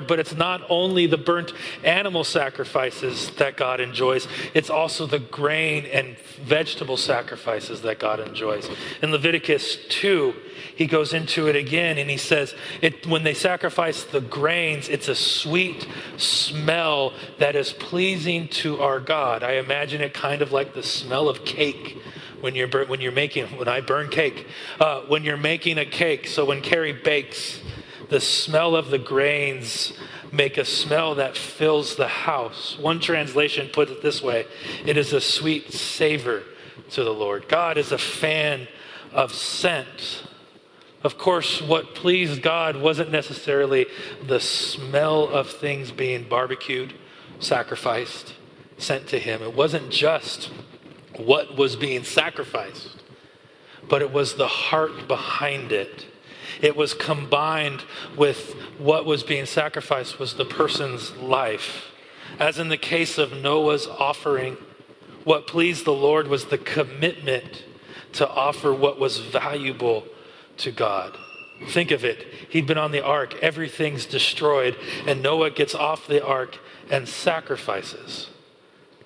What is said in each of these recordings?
But it's not only the burnt animal sacrifices that God enjoys, it's also the grain and vegetable sacrifices that God enjoys. In Leviticus 2, he goes into it again and he says, it, when they sacrifice the grains, it's a sweet smell that is pleasing to our God. I imagine it kind of like the smell of cake when you're, when you're making, when I burn cake, uh, when you're making a cake. So when Carrie bakes, the smell of the grains make a smell that fills the house. One translation put it this way it is a sweet savor to the Lord. God is a fan of scent. Of course, what pleased God wasn't necessarily the smell of things being barbecued, sacrificed, sent to Him. It wasn't just what was being sacrificed, but it was the heart behind it it was combined with what was being sacrificed was the person's life. As in the case of Noah's offering, what pleased the Lord was the commitment to offer what was valuable to God. Think of it. He'd been on the ark, everything's destroyed, and Noah gets off the ark and sacrifices.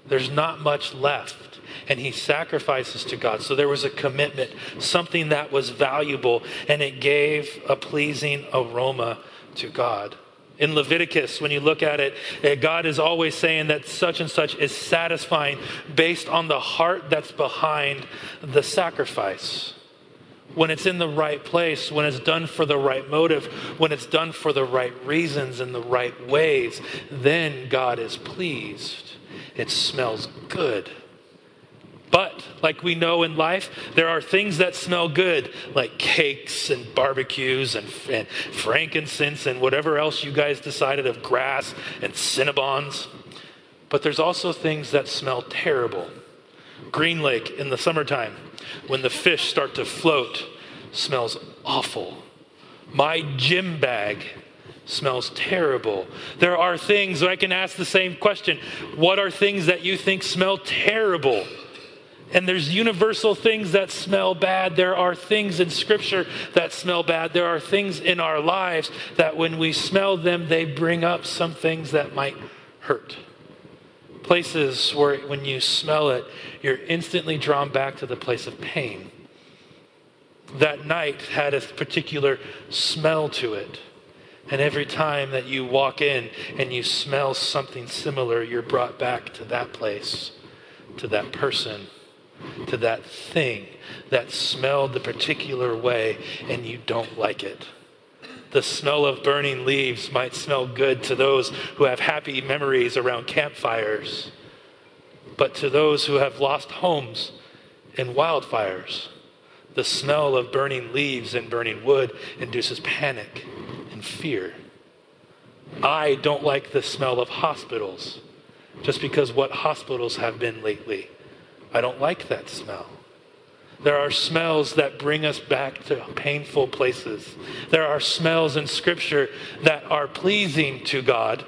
There's not much left and he sacrifices to God. So there was a commitment, something that was valuable, and it gave a pleasing aroma to God. In Leviticus, when you look at it, eh, God is always saying that such and such is satisfying based on the heart that's behind the sacrifice. When it's in the right place, when it's done for the right motive, when it's done for the right reasons and the right ways, then God is pleased. It smells good. But, like we know in life, there are things that smell good, like cakes and barbecues and, and frankincense and whatever else you guys decided of grass and cinnabons. But there's also things that smell terrible. Green Lake in the summertime, when the fish start to float, smells awful. My gym bag smells terrible. There are things, I can ask the same question what are things that you think smell terrible? And there's universal things that smell bad. There are things in Scripture that smell bad. There are things in our lives that when we smell them, they bring up some things that might hurt. Places where when you smell it, you're instantly drawn back to the place of pain. That night had a particular smell to it. And every time that you walk in and you smell something similar, you're brought back to that place, to that person to that thing that smelled the particular way and you don't like it. The smell of burning leaves might smell good to those who have happy memories around campfires, but to those who have lost homes in wildfires, the smell of burning leaves and burning wood induces panic and fear. I don't like the smell of hospitals just because what hospitals have been lately. I don't like that smell. There are smells that bring us back to painful places. There are smells in Scripture that are pleasing to God.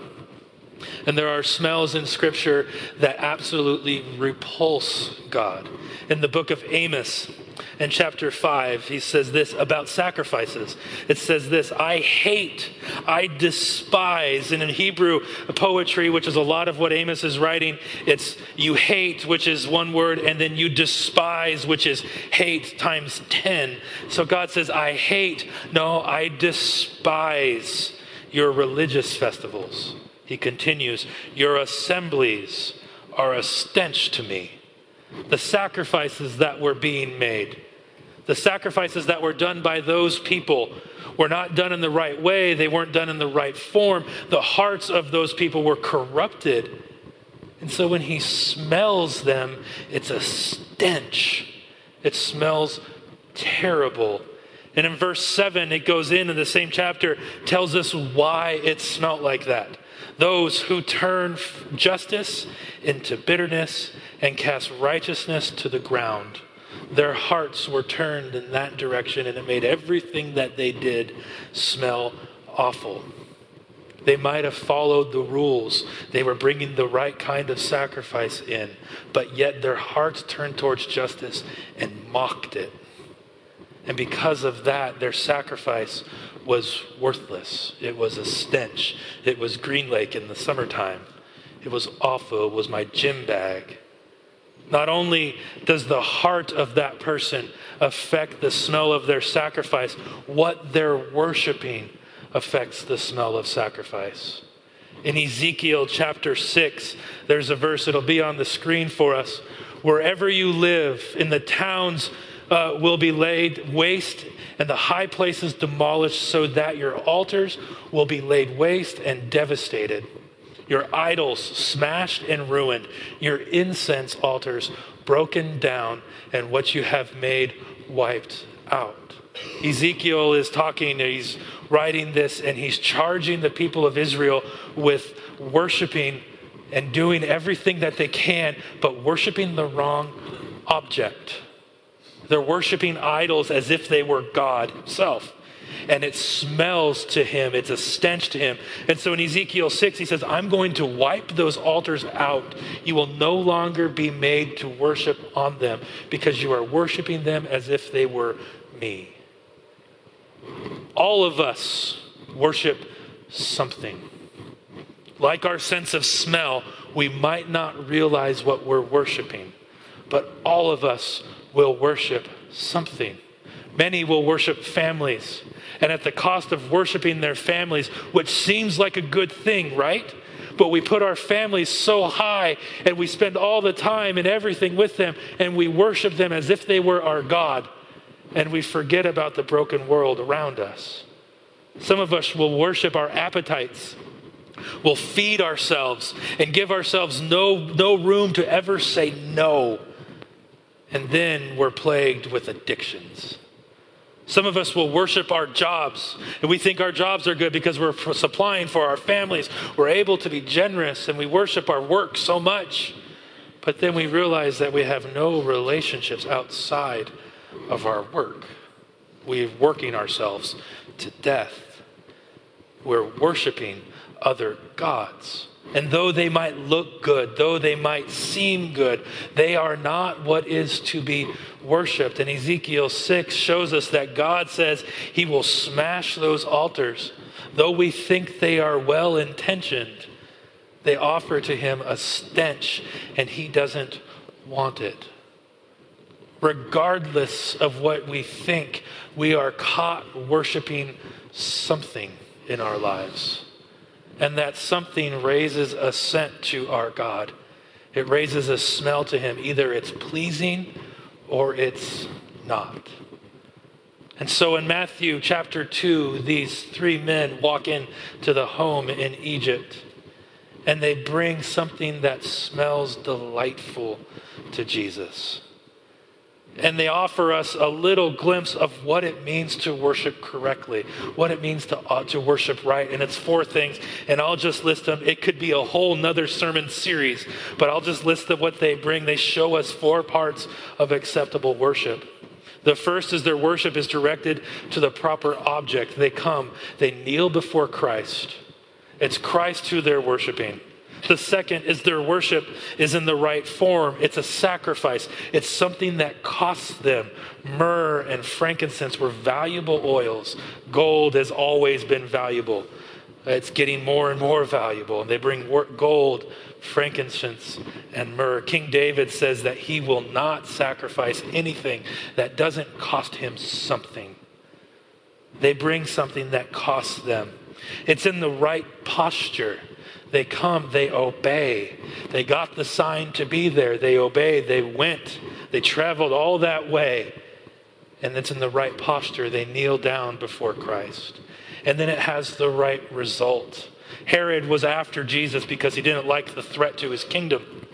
And there are smells in Scripture that absolutely repulse God. In the book of Amos, in chapter 5, he says this about sacrifices. It says this I hate, I despise. And in Hebrew poetry, which is a lot of what Amos is writing, it's you hate, which is one word, and then you despise, which is hate times 10. So God says, I hate, no, I despise your religious festivals. He continues, Your assemblies are a stench to me the sacrifices that were being made. The sacrifices that were done by those people were not done in the right way, they weren't done in the right form. The hearts of those people were corrupted. And so when he smells them, it's a stench. It smells terrible. And in verse 7, it goes in in the same chapter, tells us why it smelt like that. Those who turn justice into bitterness and cast righteousness to the ground. Their hearts were turned in that direction, and it made everything that they did smell awful. They might have followed the rules. They were bringing the right kind of sacrifice in, but yet their hearts turned towards justice and mocked it. And because of that, their sacrifice was worthless. It was a stench. It was Green Lake in the summertime. It was awful. It was my gym bag. Not only does the heart of that person affect the smell of their sacrifice, what they're worshiping affects the smell of sacrifice. In Ezekiel chapter 6, there's a verse, it'll be on the screen for us. Wherever you live, in the towns uh, will be laid waste and the high places demolished, so that your altars will be laid waste and devastated your idols smashed and ruined, your incense altars broken down, and what you have made wiped out. Ezekiel is talking, he's writing this, and he's charging the people of Israel with worshiping and doing everything that they can, but worshiping the wrong object. They're worshiping idols as if they were God Himself and it smells to him. It's a stench to him. And so in Ezekiel 6, he says, I'm going to wipe those altars out. You will no longer be made to worship on them because you are worshiping them as if they were me. All of us worship something. Like our sense of smell, we might not realize what we're worshiping, but all of us will worship something. Many will worship families and at the cost of worshiping their families, which seems like a good thing, right? But we put our families so high and we spend all the time and everything with them and we worship them as if they were our God and we forget about the broken world around us. Some of us will worship our appetites. We'll feed ourselves and give ourselves no, no room to ever say no. And then we're plagued with addictions. Some of us will worship our jobs, and we think our jobs are good because we're supplying for our families. We're able to be generous, and we worship our work so much. But then we realize that we have no relationships outside of our work. We're working ourselves to death. We're worshiping other gods. And though they might look good, though they might seem good, they are not what is to be worshiped. And Ezekiel 6 shows us that God says he will smash those altars. Though we think they are well intentioned, they offer to him a stench, and he doesn't want it. Regardless of what we think, we are caught worshiping something in our lives and that something raises a scent to our God. It raises a smell to Him. Either it's pleasing or it's not. And so in Matthew chapter 2, these three men walk into the home in Egypt and they bring something that smells delightful to Jesus and they offer us a little glimpse of what it means to worship correctly, what it means to, uh, to worship right. And it's four things, and I'll just list them. It could be a whole nother sermon series, but I'll just list them what they bring. They show us four parts of acceptable worship. The first is their worship is directed to the proper object. They come, they kneel before Christ. It's Christ who they're worshiping. The second is their worship is in the right form. It's a sacrifice. It's something that costs them. Myrrh and frankincense were valuable oils. Gold has always been valuable. It's getting more and more valuable. And they bring gold, frankincense, and myrrh. King David says that he will not sacrifice anything that doesn't cost him something. They bring something that costs them. It's in the right posture. They come, they obey. They got the sign to be there. They obeyed. They went. They traveled all that way. And it's in the right posture. They kneel down before Christ. And then it has the right result. Herod was after Jesus because he didn't like the threat to his kingdom.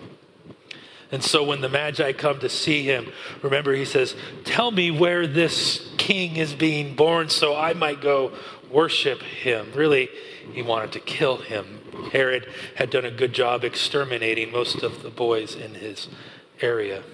And so when the Magi come to see him, remember he says, Tell me where this king is being born so I might go worship him. Really, he wanted to kill him. Herod had done a good job exterminating most of the boys in his area.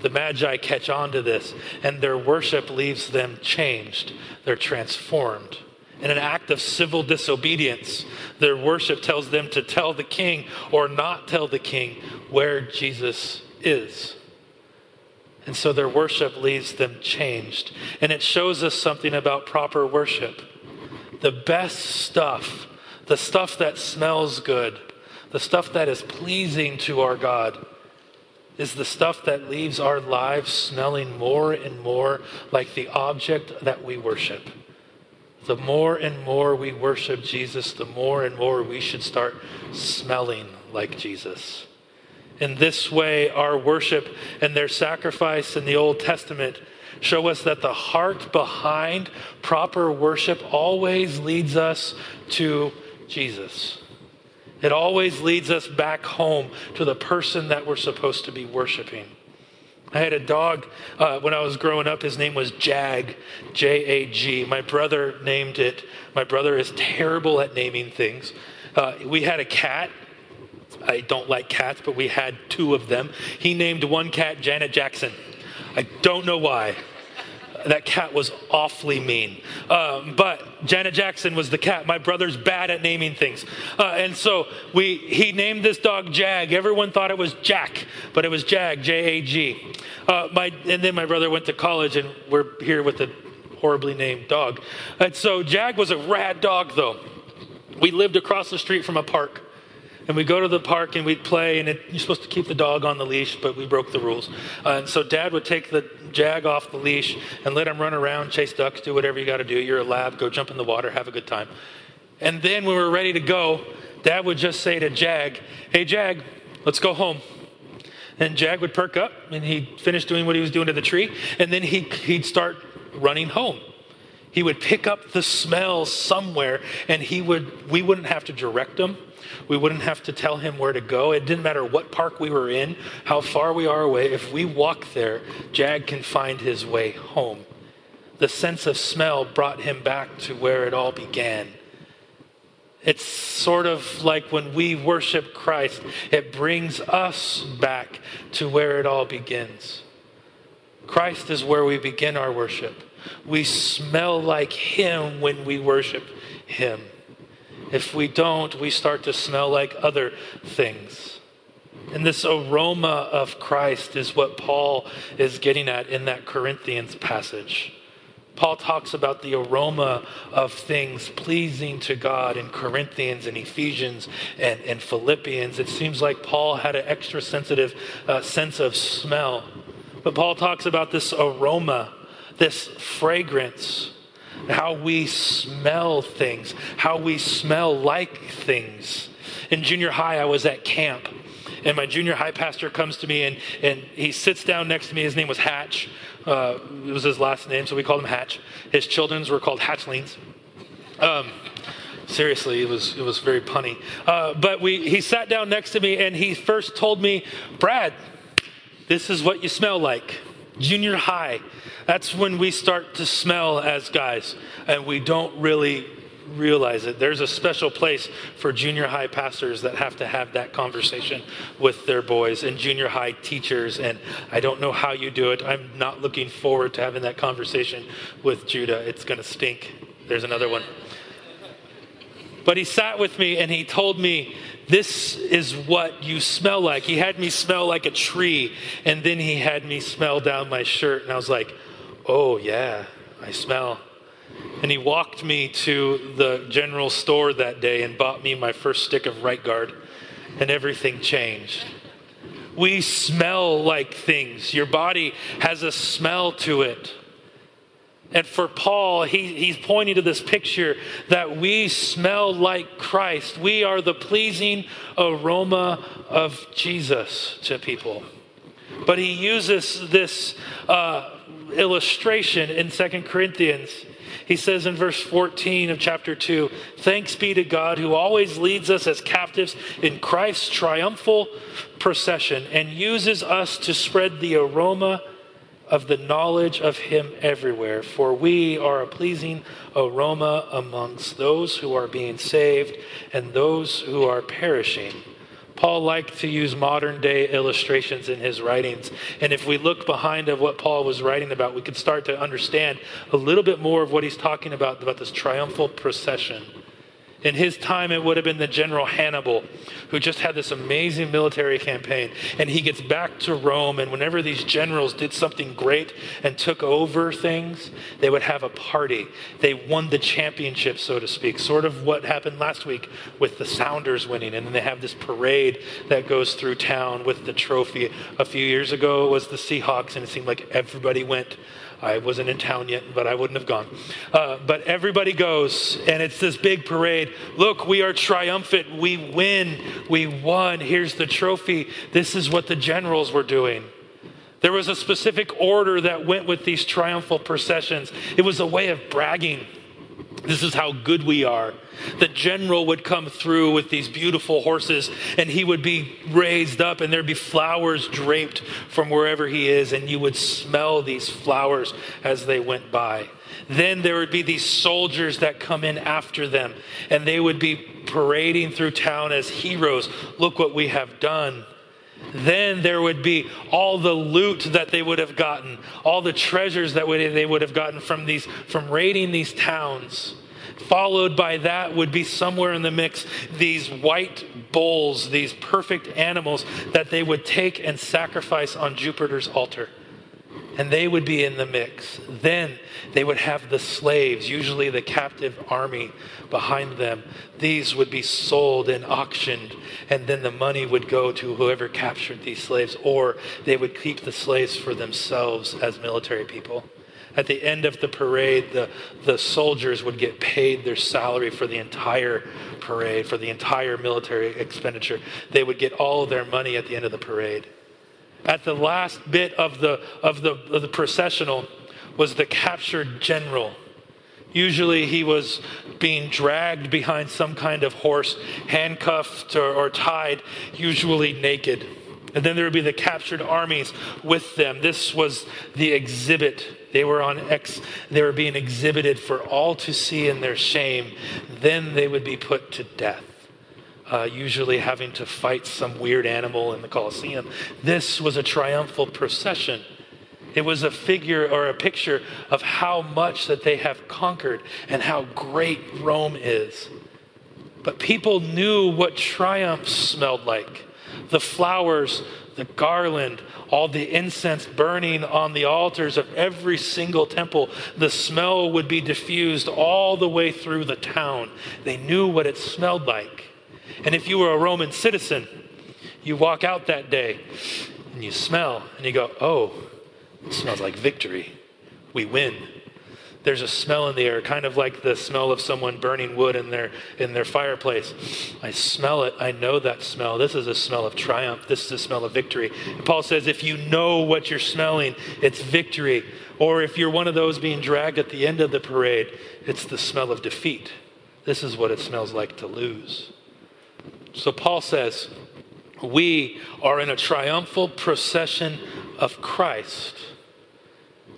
The Magi catch on to this, and their worship leaves them changed. They're transformed. In an act of civil disobedience, their worship tells them to tell the king or not tell the king where Jesus is. And so their worship leaves them changed. And it shows us something about proper worship. The best stuff, the stuff that smells good, the stuff that is pleasing to our God, is the stuff that leaves our lives smelling more and more like the object that we worship. The more and more we worship Jesus, the more and more we should start smelling like Jesus. In this way, our worship and their sacrifice in the Old Testament show us that the heart behind proper worship always leads us to Jesus. It always leads us back home to the person that we're supposed to be worshiping. I had a dog uh, when I was growing up. His name was Jag, J A G. My brother named it. My brother is terrible at naming things. Uh, we had a cat I don't like cats, but we had two of them. He named one cat Janet Jackson. I don't know why. That cat was awfully mean. Um, but Janet Jackson was the cat. My brother's bad at naming things. Uh, and so we, he named this dog Jag. Everyone thought it was Jack, but it was Jag, J A G. Uh, my, and then my brother went to college, and we're here with a horribly named dog. And so Jag was a rad dog, though. We lived across the street from a park and we'd go to the park and we'd play and it, you're supposed to keep the dog on the leash but we broke the rules. Uh, and so dad would take the jag off the leash and let him run around chase ducks do whatever you got to do. You're a lab go jump in the water have a good time. And then when we were ready to go dad would just say to jag hey jag let's go home. And jag would perk up and he'd finish doing what he was doing to the tree and then he'd, he'd start running home he would pick up the smell somewhere and he would we wouldn't have to direct him we wouldn't have to tell him where to go. It didn't matter what park we were in, how far we are away. If we walk there, Jag can find his way home. The sense of smell brought him back to where it all began. It's sort of like when we worship Christ, it brings us back to where it all begins. Christ is where we begin our worship. We smell like Him when we worship Him. If we don't, we start to smell like other things. And this aroma of Christ is what Paul is getting at in that Corinthians passage. Paul talks about the aroma of things pleasing to God in Corinthians and Ephesians and, and Philippians. It seems like Paul had an extra sensitive uh, sense of smell. But Paul talks about this aroma, this fragrance how we smell things, how we smell like things. In junior high, I was at camp, and my junior high pastor comes to me and, and he sits down next to me. His name was Hatch. Uh, it was his last name, so we called him Hatch. His children's were called Hatchlings. Um, seriously, it was it was very punny. Uh, but we he sat down next to me and he first told me, Brad, this is what you smell like. Junior high. That's when we start to smell as guys, and we don't really realize it. There's a special place for junior high pastors that have to have that conversation with their boys and junior high teachers. And I don't know how you do it. I'm not looking forward to having that conversation with Judah. It's going to stink. There's another one. But he sat with me and he told me this is what you smell like. He had me smell like a tree, and then he had me smell down my shirt, and I was like, oh, yeah, I smell. And he walked me to the general store that day and bought me my first stick of right guard, and everything changed. We smell like things. Your body has a smell to it. And for Paul, he, he's pointing to this picture that we smell like Christ. We are the pleasing aroma of Jesus to people. But he uses this uh, illustration in Second Corinthians. He says in verse 14 of chapter 2 Thanks be to God who always leads us as captives in Christ's triumphal procession and uses us to spread the aroma of the knowledge of him everywhere, for we are a pleasing aroma amongst those who are being saved and those who are perishing. Paul liked to use modern day illustrations in his writings. And if we look behind of what Paul was writing about, we could start to understand a little bit more of what he's talking about, about this triumphal procession. In his time, it would have been the General Hannibal, who just had this amazing military campaign. And he gets back to Rome, and whenever these generals did something great and took over things, they would have a party. They won the championship, so to speak, sort of what happened last week with the Sounders winning. And then they have this parade that goes through town with the trophy. A few years ago, it was the Seahawks, and it seemed like everybody went. I wasn't in town yet, but I wouldn't have gone. Uh, but everybody goes, and it's this big parade. Look, we are triumphant. We win. We won. Here's the trophy. This is what the generals were doing. There was a specific order that went with these triumphal processions, it was a way of bragging. This is how good we are. The general would come through with these beautiful horses, and he would be raised up, and there'd be flowers draped from wherever he is, and you would smell these flowers as they went by. Then there would be these soldiers that come in after them, and they would be parading through town as heroes. Look what we have done. Then there would be all the loot that they would have gotten, all the treasures that they would have gotten from these from raiding these towns. Followed by that would be somewhere in the mix these white bulls, these perfect animals that they would take and sacrifice on Jupiter's altar and they would be in the mix. Then they would have the slaves, usually the captive army, behind them. These would be sold and auctioned, and then the money would go to whoever captured these slaves, or they would keep the slaves for themselves as military people. At the end of the parade, the, the soldiers would get paid their salary for the entire parade, for the entire military expenditure. They would get all their money at the end of the parade at the last bit of the, of the, of the processional was the captured general. Usually he was being dragged behind some kind of horse, handcuffed or, or, tied, usually naked. And then there would be the captured armies with them. This was the exhibit. They were on ex, they were being exhibited for all to see in their shame. Then they would be put to death uh, usually having to fight some weird animal in the Colosseum. This was a triumphal procession. It was a figure or a picture of how much that they have conquered and how great Rome is. But people knew what triumph smelled like the flowers, the garland, all the incense burning on the altars of every single temple. The smell would be diffused all the way through the town. They knew what it smelled like. And if you were a Roman citizen, you walk out that day and you smell and you go, oh, it smells like victory. We win. There's a smell in the air, kind of like the smell of someone burning wood in their, in their fireplace. I smell it. I know that smell. This is a smell of triumph. This is a smell of victory. And Paul says, if you know what you're smelling, it's victory. Or if you're one of those being dragged at the end of the parade, it's the smell of defeat. This is what it smells like to lose. So Paul says, We are in a triumphal procession of Christ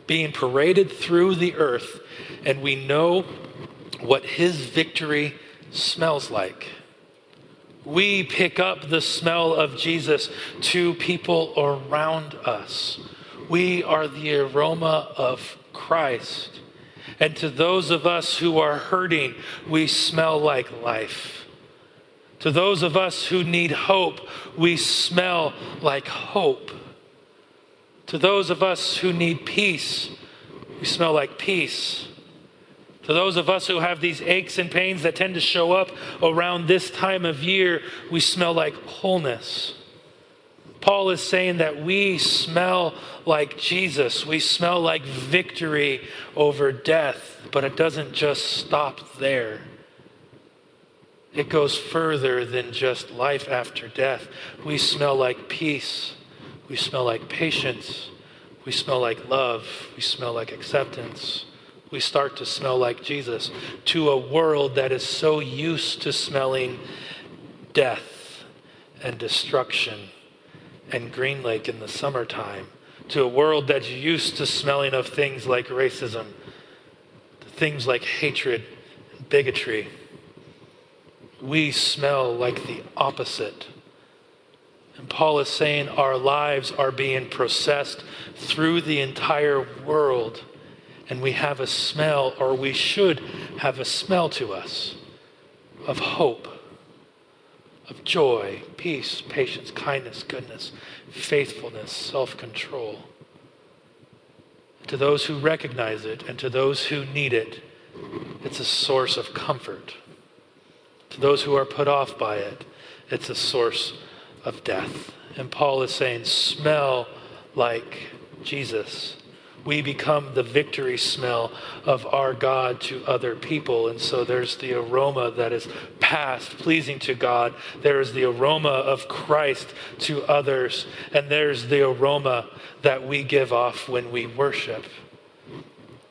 being paraded through the earth, and we know what his victory smells like. We pick up the smell of Jesus to people around us. We are the aroma of Christ. And to those of us who are hurting, we smell like life. To those of us who need hope, we smell like hope. To those of us who need peace, we smell like peace. To those of us who have these aches and pains that tend to show up around this time of year, we smell like wholeness. Paul is saying that we smell like Jesus. We smell like victory over death, but it doesn't just stop there. It goes further than just life after death. We smell like peace. We smell like patience. We smell like love. We smell like acceptance. We start to smell like Jesus to a world that is so used to smelling death and destruction and Green Lake in the summertime, to a world that's used to smelling of things like racism, things like hatred and bigotry we smell like the opposite. And Paul is saying our lives are being processed through the entire world, and we have a smell, or we should have a smell to us of hope, of joy, peace, patience, kindness, goodness, faithfulness, self control. To those who recognize it and to those who need it, it's a source of comfort. To those who are put off by it, it's a source of death. And Paul is saying, smell like Jesus we become the victory smell of our God to other people. And so there's the aroma that is past, pleasing to God. There is the aroma of Christ to others. And there's the aroma that we give off when we worship.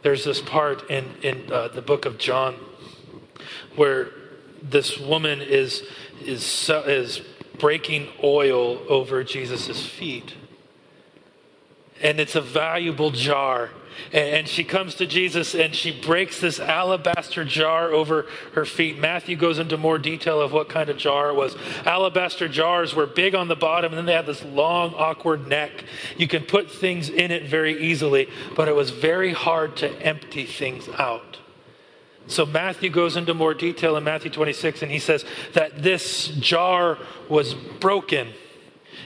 There's this part in, in uh, the book of John where this woman is, is, is breaking oil over Jesus' feet and it's a valuable jar. And she comes to Jesus and she breaks this alabaster jar over her feet. Matthew goes into more detail of what kind of jar it was. Alabaster jars were big on the bottom and then they had this long, awkward neck. You can put things in it very easily, but it was very hard to empty things out. So Matthew goes into more detail in Matthew 26 and he says that this jar was broken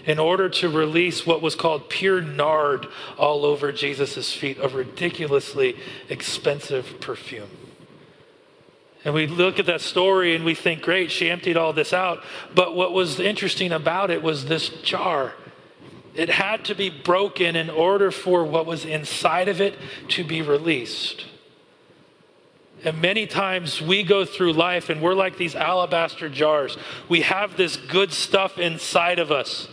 in order to release what was called pure nard all over Jesus' feet, a ridiculously expensive perfume. And we look at that story and we think, great, she emptied all this out. But what was interesting about it was this jar. It had to be broken in order for what was inside of it to be released. And many times we go through life and we're like these alabaster jars. We have this good stuff inside of us.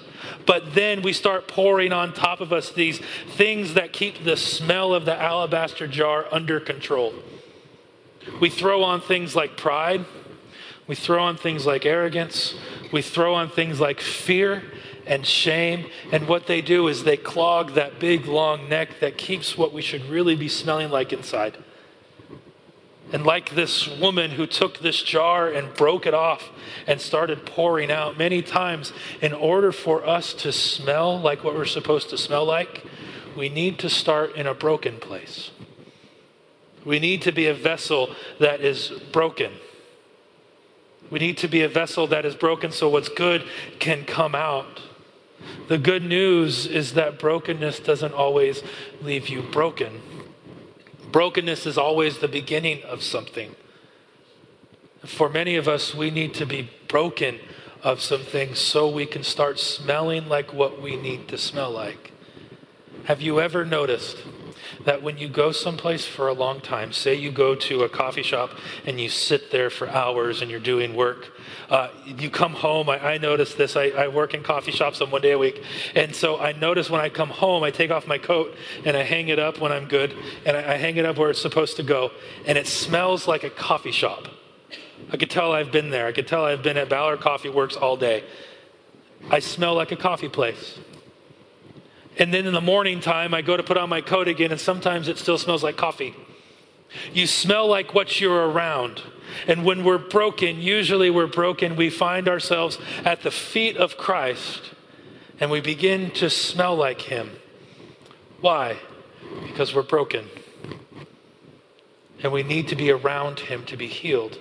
But then we start pouring on top of us these things that keep the smell of the alabaster jar under control. We throw on things like pride. We throw on things like arrogance. We throw on things like fear and shame. And what they do is they clog that big, long neck that keeps what we should really be smelling like inside. And like this woman who took this jar and broke it off and started pouring out many times, in order for us to smell like what we're supposed to smell like, we need to start in a broken place. We need to be a vessel that is broken. We need to be a vessel that is broken so what's good can come out. The good news is that brokenness doesn't always leave you broken. Brokenness is always the beginning of something. For many of us, we need to be broken of some things so we can start smelling like what we need to smell like. Have you ever noticed that when you go someplace for a long time, say you go to a coffee shop and you sit there for hours and you're doing work, uh, you come home. I, I notice this. I, I, work in coffee shops on one day a week. And so I notice when I come home, I take off my coat and I hang it up when I'm good. And I, I hang it up where it's supposed to go. And it smells like a coffee shop. I could tell I've been there. I could tell I've been at Ballard Coffee Works all day. I smell like a coffee place. And then in the morning time, I go to put on my coat again, and sometimes it still smells like coffee. You smell like what you're around. And when we're broken, usually we're broken, we find ourselves at the feet of Christ and we begin to smell like Him. Why? Because we're broken. And we need to be around Him to be healed.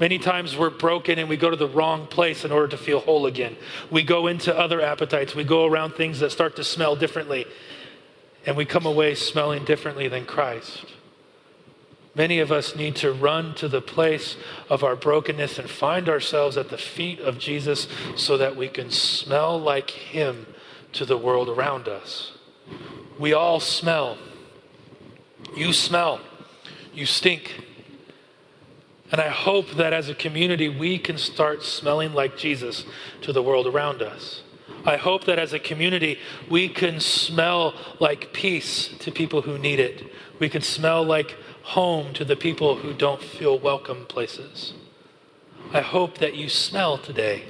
Many times we're broken and we go to the wrong place in order to feel whole again. We go into other appetites. We go around things that start to smell differently. And we come away smelling differently than Christ. Many of us need to run to the place of our brokenness and find ourselves at the feet of Jesus so that we can smell like Him to the world around us. We all smell. You smell. You stink. And I hope that as a community, we can start smelling like Jesus to the world around us. I hope that as a community, we can smell like peace to people who need it. We can smell like home to the people who don't feel welcome places. I hope that you smell today.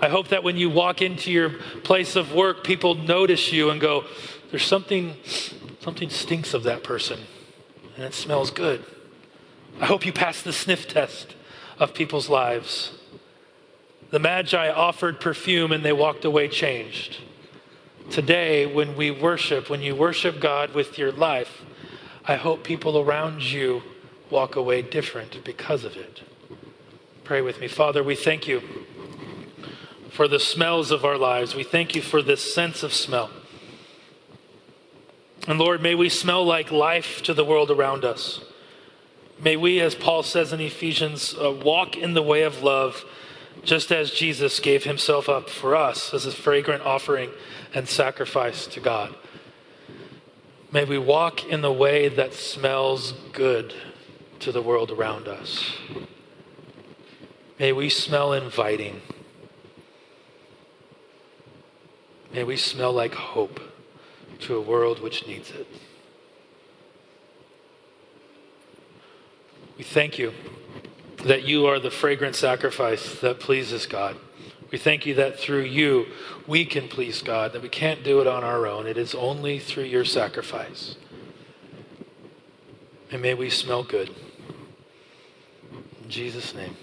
I hope that when you walk into your place of work, people notice you and go, there's something, something stinks of that person, and it smells good. I hope you pass the sniff test of people's lives. The Magi offered perfume and they walked away changed. Today, when we worship, when you worship God with your life, I hope people around you walk away different because of it. Pray with me. Father, we thank you for the smells of our lives. We thank you for this sense of smell. And Lord, may we smell like life to the world around us. May we, as Paul says in Ephesians, uh, walk in the way of love, just as Jesus gave himself up for us as a fragrant offering and sacrifice to God. May we walk in the way that smells good to the world around us. May we smell inviting. May we smell like hope to a world which needs it. We thank you that you are the fragrant sacrifice that pleases God. We thank you that through you we can please God, that we can't do it on our own. It is only through your sacrifice. And may we smell good. In Jesus' name.